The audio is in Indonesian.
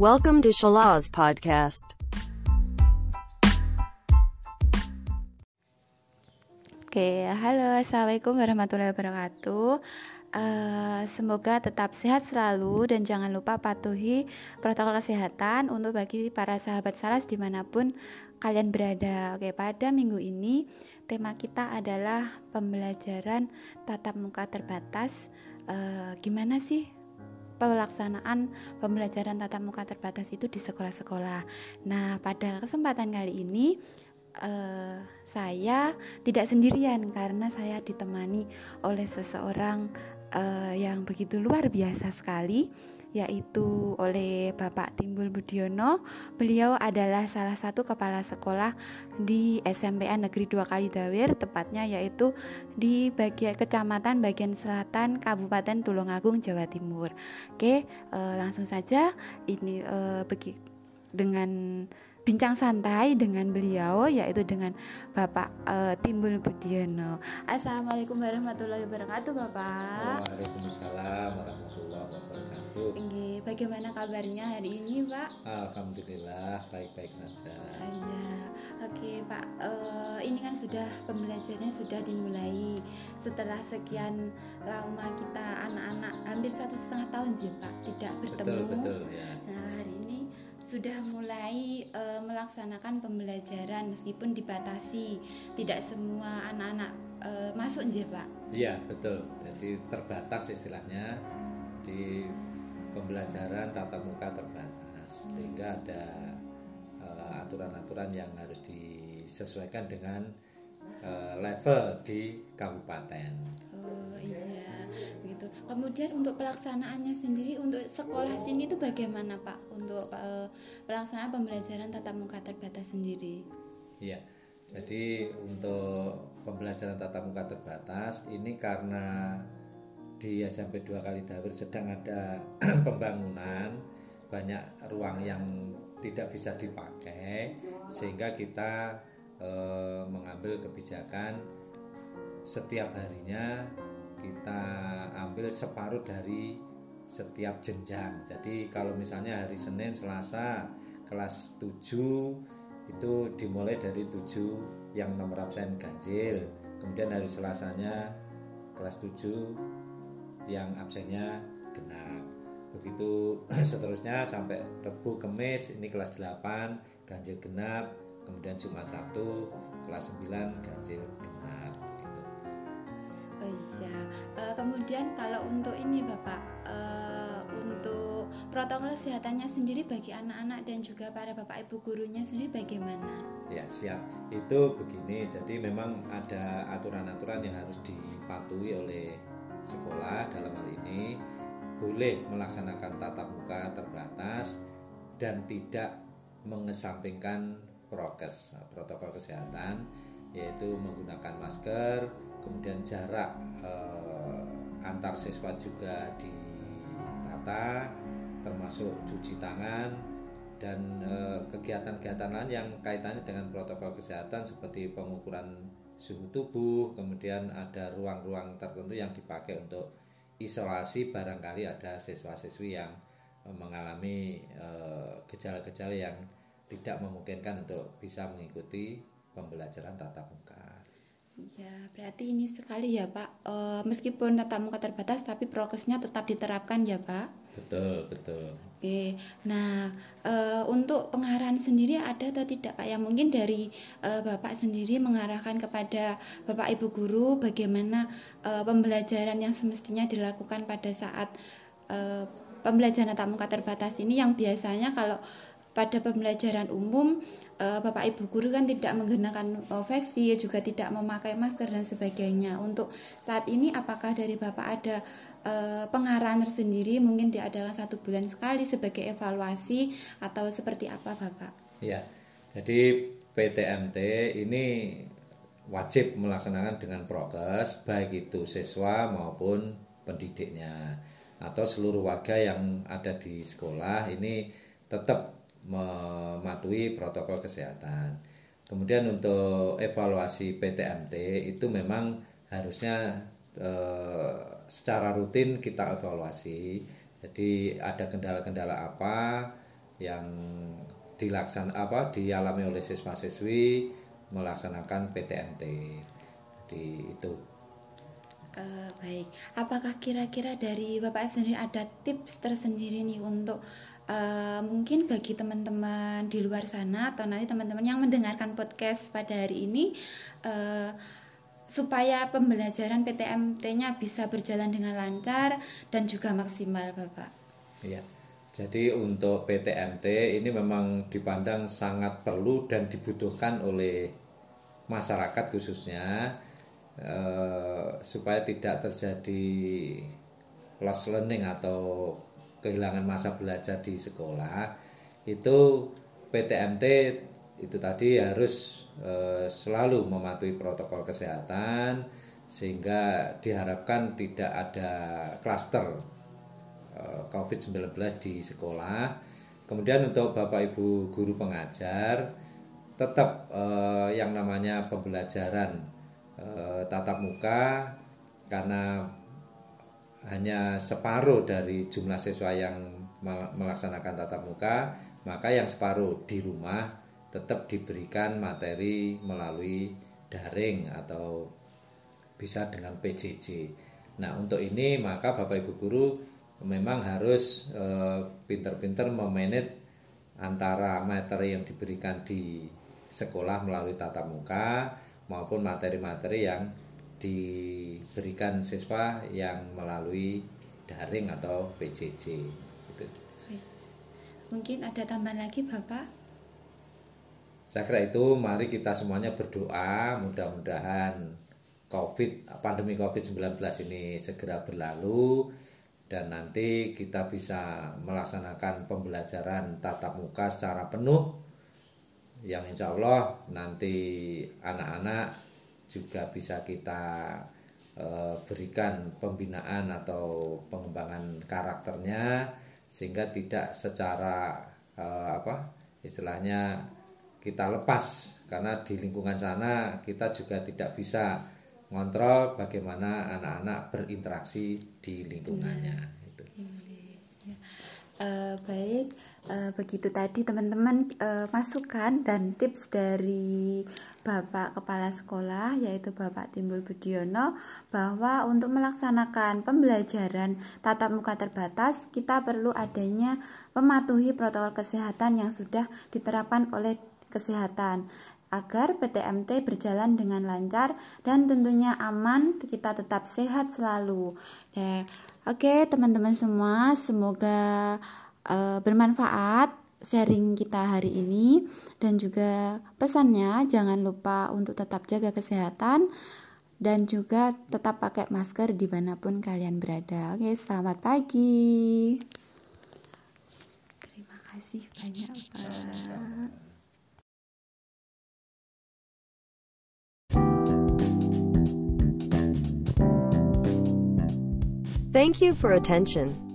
Welcome to Shalaz Podcast. Oke, halo, assalamualaikum warahmatullahi wabarakatuh. Uh, semoga tetap sehat selalu dan jangan lupa patuhi protokol kesehatan untuk bagi para sahabat salas di mana pun kalian berada. Oke, pada minggu ini tema kita adalah pembelajaran tatap muka terbatas. Uh, gimana sih pelaksanaan pembelajaran tatap muka terbatas itu di sekolah-sekolah? Nah, pada kesempatan kali ini uh, saya tidak sendirian karena saya ditemani oleh seseorang uh, yang begitu luar biasa sekali yaitu oleh Bapak Timbul Budiono. Beliau adalah salah satu kepala sekolah di SMPN Negeri Dua Kali Dawir, tepatnya yaitu di bagian Kecamatan bagian selatan Kabupaten Tulungagung, Jawa Timur. Oke, uh, langsung saja ini begi dengan bincang santai dengan beliau yaitu dengan Bapak uh, Timbul Budiono. Assalamualaikum warahmatullahi wabarakatuh, Bapak. Waalaikumsalam warahmatullahi wabarakatuh. Ini bagaimana kabarnya hari ini, Pak? Alhamdulillah baik-baik saja. Ya, oke, Pak. Uh, ini kan sudah pembelajarannya sudah dimulai setelah sekian lama kita anak-anak hampir satu setengah tahun sih, Pak, tidak bertemu. Betul, betul ya. Nah, sudah mulai e, melaksanakan pembelajaran meskipun dibatasi tidak semua anak-anak e, masuk nje Pak. Iya betul jadi terbatas istilahnya di pembelajaran tatap muka terbatas hmm. sehingga ada aturan-aturan yang harus disesuaikan dengan e, level di kabupaten. Oh iya begitu. Kemudian untuk pelaksanaannya sendiri untuk sekolah sini itu bagaimana Pak untuk uh, pelaksanaan pembelajaran tatap muka terbatas sendiri? Iya. Jadi untuk pembelajaran tatap muka terbatas ini karena di SMP 2 kali Dawir sedang ada pembangunan banyak ruang yang tidak bisa dipakai sehingga kita e, mengambil kebijakan setiap harinya kita ambil separuh dari setiap jenjang. Jadi kalau misalnya hari Senin, Selasa kelas 7 itu dimulai dari 7 yang nomor absen ganjil. Kemudian hari Selasanya kelas 7 yang absennya genap. Begitu seterusnya sampai Rebu Kemis ini kelas 8 ganjil genap. Kemudian Jumat Sabtu kelas 9 ganjil genap. Kemudian kalau untuk ini Bapak, uh, untuk protokol kesehatannya sendiri bagi anak-anak dan juga para Bapak Ibu gurunya sendiri bagaimana? Ya siap. Itu begini. Jadi memang ada aturan-aturan yang harus dipatuhi oleh sekolah dalam hal ini boleh melaksanakan tatap muka terbatas dan tidak mengesampingkan prokes protokol kesehatan yaitu menggunakan masker kemudian jarak eh, antar siswa juga ditata termasuk cuci tangan dan eh, kegiatan-kegiatan lain yang kaitannya dengan protokol kesehatan seperti pengukuran suhu tubuh kemudian ada ruang-ruang tertentu yang dipakai untuk isolasi barangkali ada siswa-siswi yang eh, mengalami eh, gejala-gejala yang tidak memungkinkan untuk bisa mengikuti pembelajaran tatap muka. Ya, berarti ini sekali ya Pak. E, meskipun tatap muka terbatas, tapi prokesnya tetap diterapkan ya Pak. Betul, betul. Oke, nah e, untuk pengarahan sendiri ada atau tidak Pak? Yang mungkin dari e, Bapak sendiri mengarahkan kepada Bapak Ibu guru bagaimana e, pembelajaran yang semestinya dilakukan pada saat e, pembelajaran tatap muka terbatas ini yang biasanya kalau pada pembelajaran umum uh, Bapak Ibu guru kan tidak menggunakan uh, face shield juga tidak memakai masker dan sebagainya. Untuk saat ini apakah dari Bapak ada uh, pengarahan tersendiri mungkin diadakan satu bulan sekali sebagai evaluasi atau seperti apa Bapak? Ya. Jadi PTMT ini wajib melaksanakan dengan prokes baik itu siswa maupun pendidiknya atau seluruh warga yang ada di sekolah ini tetap mematuhi protokol kesehatan. Kemudian untuk evaluasi PTMT itu memang harusnya e, secara rutin kita evaluasi. Jadi ada kendala-kendala apa, yang dilaksan apa dialami oleh siswa-siswi melaksanakan PTMT. Jadi itu. Uh, baik, apakah kira-kira dari Bapak sendiri ada tips tersendiri nih untuk uh, mungkin bagi teman-teman di luar sana atau nanti teman-teman yang mendengarkan podcast pada hari ini uh, supaya pembelajaran PTMT-nya bisa berjalan dengan lancar dan juga maksimal, Bapak? Iya. Jadi untuk PTMT ini memang dipandang sangat perlu dan dibutuhkan oleh masyarakat khususnya eh, supaya tidak terjadi lost learning atau kehilangan masa belajar di sekolah itu PTMT itu tadi harus eh, selalu mematuhi protokol kesehatan sehingga diharapkan tidak ada klaster eh, COVID-19 di sekolah. Kemudian untuk Bapak Ibu guru pengajar tetap eh, yang namanya pembelajaran eh, tatap muka karena hanya separuh dari jumlah siswa yang melaksanakan tatap muka, maka yang separuh di rumah tetap diberikan materi melalui daring atau bisa dengan PJJ. Nah, untuk ini maka Bapak Ibu guru memang harus eh, pinter-pinter memanage antara materi yang diberikan di sekolah melalui tatap muka maupun materi-materi yang diberikan siswa yang melalui daring atau PJJ gitu. Mungkin ada tambahan lagi Bapak? Saya kira itu. Mari kita semuanya berdoa. Mudah-mudahan COVID pandemi COVID-19 ini segera berlalu dan nanti kita bisa melaksanakan pembelajaran tatap muka secara penuh. Yang insya Allah nanti anak-anak juga bisa kita berikan pembinaan atau pengembangan karakternya sehingga tidak secara e, apa istilahnya kita lepas karena di lingkungan sana kita juga tidak bisa ngontrol bagaimana anak-anak berinteraksi di lingkungannya. Ya. Itu. Ya. Uh, baik uh, begitu tadi teman-teman uh, masukan dan tips dari Bapak Kepala Sekolah yaitu Bapak Timbul Budiono bahwa untuk melaksanakan pembelajaran tatap muka terbatas kita perlu adanya mematuhi protokol kesehatan yang sudah diterapkan oleh kesehatan agar PTMT berjalan dengan lancar dan tentunya aman kita tetap sehat selalu. Ya, oke teman-teman semua semoga uh, bermanfaat sharing kita hari ini dan juga pesannya jangan lupa untuk tetap jaga kesehatan dan juga tetap pakai masker di mana pun kalian berada. Oke, selamat pagi. Terima kasih banyak Pak. Thank you for attention.